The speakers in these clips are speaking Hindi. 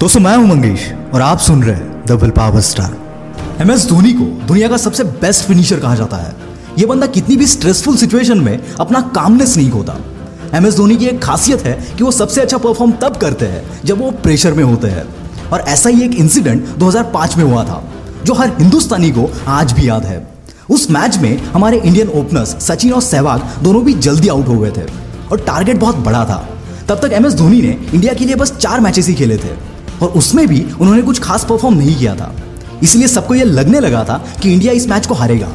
दोस्तों मैं हूँ, मंगेश, और आप सुन रहे हैं will power star M S Dhoni को दुनिया का सबसे बेस्ट फिनिशर कहा जाता है। यह बंदा कितनी भी स्ट्रेसफुल सिचुएशन में अपना कामनेस नहीं खोता। एम एस धोनी की एक खासियत है कि वो सबसे अच्छा परफॉर्म तब करते हैं, जब वो प्रेशर में होते हैं। और ऐसा ही एक इंसिडेंट 2005 में हुआ था, जो हर हिंदुस्तानी को आज भी याद है। उस मैच में हमारे इंडियन ओपनर्स सचिन और सहवाग दोनों भी जल्दी आउट हो गए थे, और टारगेट बहुत बड़ा था। तब तक एम एस धोनी ने इंडिया के लिए बस चार मैचेस ही खेले थे। और उसमें भी उन्होंने कुछ खास परफॉर्म नहीं किया था। इसलिए सबको यह लगने लगा था कि इंडिया इस मैच को हारेगा।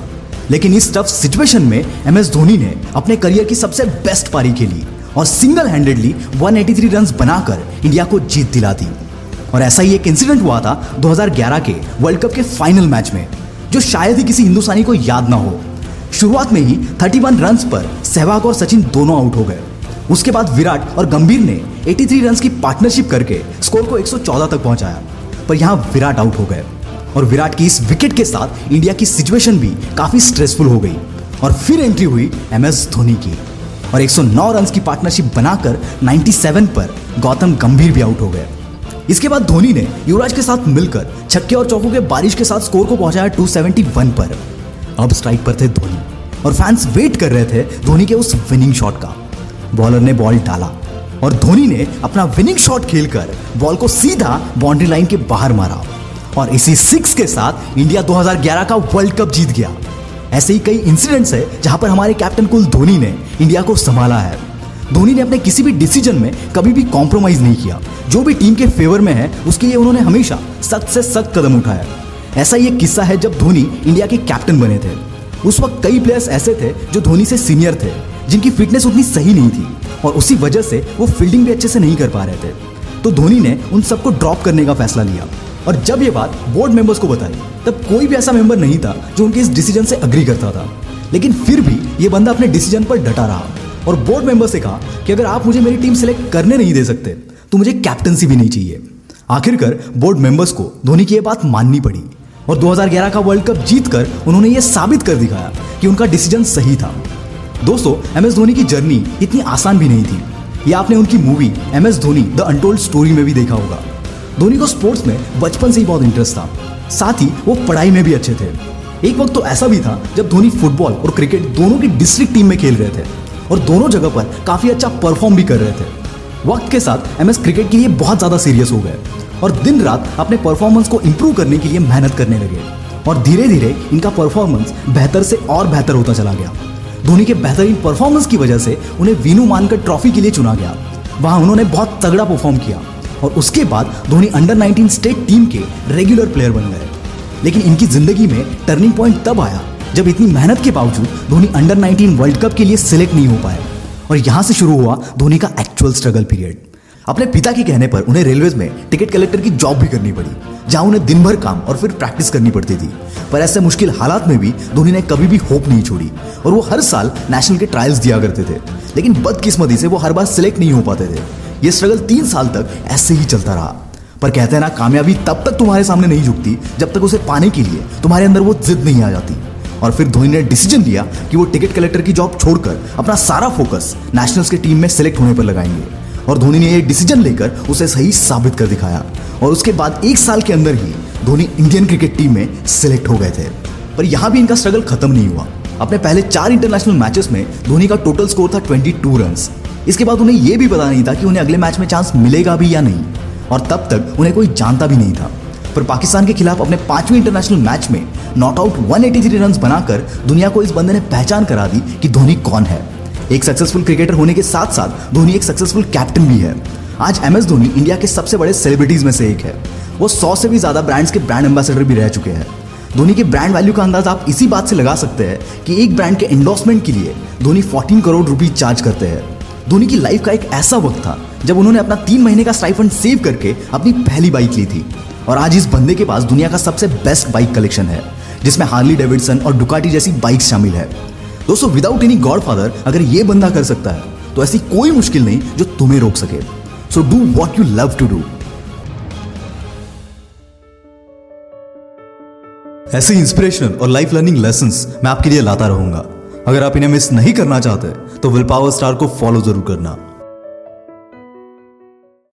लेकिन इस टफ सिचुएशन में एम एस धोनी ने अपने करियर की सबसे बेस्ट पारी खेली और सिंगल हैंडेडली 183 रन्स बनाकर इंडिया को जीत दिला दी। और ऐसा ही एक इंसिडेंट हुआ था 2011 के वर्ल्ड कप के फाइनल मैच में, जो शायद ही किसी हिंदुस्तानी को याद ना हो। शुरुआत में ही 31 रन्स पर सहवाग और सचिन दोनों आउट हो गए। उसके बाद विराट और गंभीर ने 83 रन की पार्टनरशिप करके स्कोर को 114 तक पहुँचाया। पर यहाँ विराट आउट हो गए। और विराट की इस विकेट के साथ इंडिया की सिचुएशन भी काफ़ी स्ट्रेसफुल हो गई। और फिर एंट्री हुई एम एस धोनी की। और 109 रन की पार्टनरशिप बनाकर 97 पर गौतम गंभीर भी आउट हो गए। इसके बाद धोनी ने युवराज के साथ मिलकर छक्के और चौकों के बारिश के साथ स्कोर को पहुँचाया 271 पर। अब स्ट्राइक पर थे धोनी। और फैंस वेट कर रहे थे धोनी के उस विनिंग शॉट का। बॉलर ने बॉल डाला और धोनी ने अपना विनिंग शॉट खेलकर बॉल को सीधा बाउंड्री लाइन के बाहर मारा और इसी सिक्स के साथ इंडिया 2011 का वर्ल्ड कप जीत गया। ऐसे ही कई इंसिडेंट्स है जहाँ पर हमारे कैप्टन कुल धोनी ने इंडिया को संभाला है। धोनी ने अपने किसी भी डिसीज़न में कभी भी कॉम्प्रोमाइज नहीं किया। जो भी टीम के फेवर में है, उसके लिए उन्होंने हमेशा सख्त से सख्त कदम उठाया ऐसा ही एक किस्सा है जब धोनी इंडिया के कैप्टन बने थे। उस वक्त कई प्लेयर्स ऐसे थे जो धोनी से सीनियर थे। जिनकी फिटनेस उतनी सही नहीं थी और उसी वजह से वो फील्डिंग भी अच्छे से नहीं कर पा रहे थे। तो धोनी ने उन सबको ड्रॉप करने का फैसला लिया। और जब ये बात बोर्ड मेंबर्स को बताई, तब कोई भी ऐसा मेंबर नहीं था जो उनके इस डिसीज़न से अग्री करता था। लेकिन फिर भी ये बंदा अपने डिसीज़न पर डटा रहा। और बोर्ड मेंबर से कहा कि अगर आप मुझे मेरी टीम सेलेक्ट करने नहीं दे सकते तो मुझे कैप्टनसी भी नहीं चाहिए। आखिरकार बोर्ड मेंबर्स को धोनी की यह बात माननी पड़ी। और 2011 का वर्ल्ड कप जीतकर उन्होंने ये साबित कर दिखाया कि उनका डिसीज़न सही था। दोस्तों एम एस धोनी की जर्नी इतनी आसान भी नहीं थी। ये आपने उनकी movie M S Dhoni the untold story में भी देखा होगा। धोनी को स्पोर्ट्स में बचपन से ही बहुत इंटरेस्ट था। साथ ही वो पढ़ाई में भी अच्छे थे। एक वक्त तो ऐसा भी था जब धोनी फुटबॉल और क्रिकेट दोनों की डिस्ट्रिक्ट टीम में खेल रहे थे और दोनों जगह पर काफ़ी अच्छा परफॉर्म भी कर रहे थे। वक्त के साथ एम एस क्रिकेट के लिए बहुत ज़्यादा सीरियस हो गए और दिन रात अपने परफॉर्मेंस को इम्प्रूव करने के लिए मेहनत करने लगे और धीरे धीरे इनका परफॉर्मेंस बेहतर से और बेहतर होता चला गया। धोनी के बेहतरीन परफॉर्मेंस की वजह से उन्हें वीनू मानकर ट्रॉफी के लिए चुना गया। वहाँ उन्होंने बहुत तगड़ा परफॉर्म किया और उसके बाद धोनी अंडर 19 स्टेट टीम के रेगुलर प्लेयर बन गए। लेकिन इनकी ज़िंदगी में टर्निंग पॉइंट तब आया जब इतनी मेहनत के बावजूद धोनी अंडर 19 वर्ल्ड कप के लिए सिलेक्ट नहीं हो पाए। और यहाँ से शुरू हुआ धोनी का एक्चुअल स्ट्रगल पीरियड अपने पिता के कहने पर उन्हें रेलवे में टिकट कलेक्टर की जॉब भी करनी पड़ी। जहाँ उन्हें दिन भर काम और फिर प्रैक्टिस करनी पड़ती थी। पर ऐसे मुश्किल हालात में भी धोनी ने कभी भी होप नहीं छोड़ी और वो हर साल नेशनल के ट्रायल्स दिया करते थे। लेकिन बदकिस्मती से वो हर बार सिलेक्ट नहीं हो पाते थे। ये स्ट्रगल तीन साल तक ऐसे ही चलता रहा। पर कहते हैं ना, कामयाबी तब तक तुम्हारे सामने नहीं झुकती जब तक उसे पाने के लिए तुम्हारे अंदर वो जिद नहीं आ जाती। और फिर धोनी ने डिसीज़न लिया कि वो टिकट कलेक्टर की जॉब छोड़कर अपना सारा फोकस नेशनल्स के टीम में सिलेक्ट होने पर लगाएँगे। और धोनी ने ये डिसीज़न लेकर उसे सही साबित कर दिखाया। और उसके बाद एक साल के अंदर ही धोनी इंडियन क्रिकेट टीम में सिलेक्ट हो गए थे। पर यहाँ भी इनका स्ट्रगल खत्म नहीं हुआ। अपने पहले चार इंटरनेशनल मैचेस में धोनी का टोटल स्कोर था 22 रन्स इसके बाद उन्हें यह भी पता नहीं था कि उन्हें अगले मैच में चांस मिलेगा भी या नहीं। और तब तक उन्हें कोई जानता भी नहीं था। पर पाकिस्तान के खिलाफ अपने पाँचवें इंटरनेशनल मैच में नॉट आउट 183 रन बनाकर दुनिया को इस बंदे ने पहचान करा दी कि धोनी कौन है। एक सक्सेसफुल क्रिकेटर होने के साथ साथ धोनी एक सक्सेसफुल कैप्टन भी है। आज एम एस धोनी इंडिया के सबसे बड़े सेलिब्रिटीज में से एक है। वो सौ से भी ज़्यादा ब्रांड्स के ब्रांड एम्बेसडर भी रह चुके हैं। धोनी के ब्रांड वैल्यू का अंदाज आप इसी बात से लगा सकते हैं कि एक ब्रांड के एंडोर्समेंट के लिए धोनी 14 करोड़ रुपीज़ चार्ज करते हैं। धोनी की लाइफ का एक ऐसा वक्त था, जब उन्होंने अपना तीन महीने का स्टाइफंड सेव करके अपनी पहली बाइक ली थी। और आज इस बंदे के पास दुनिया का सबसे बेस्ट बाइक कलेक्शन है, जिसमें हार्ली डेविडसन और डुकाटी जैसी बाइक शामिल है। दोस्तों विदाउट एनी गॉड फादर अगर ये बंदा कर सकता है तो ऐसी कोई मुश्किल नहीं जो तुम्हें रोक सके। So do what you love to do ऐसे इंस्पिरेशनल और लाइफ लर्निंग लेसन मैं आपके लिए लाता रहूँगा। अगर आप इन्हें मिस नहीं करना चाहते तो विल पावर स्टार को फॉलो ज़रूर करना।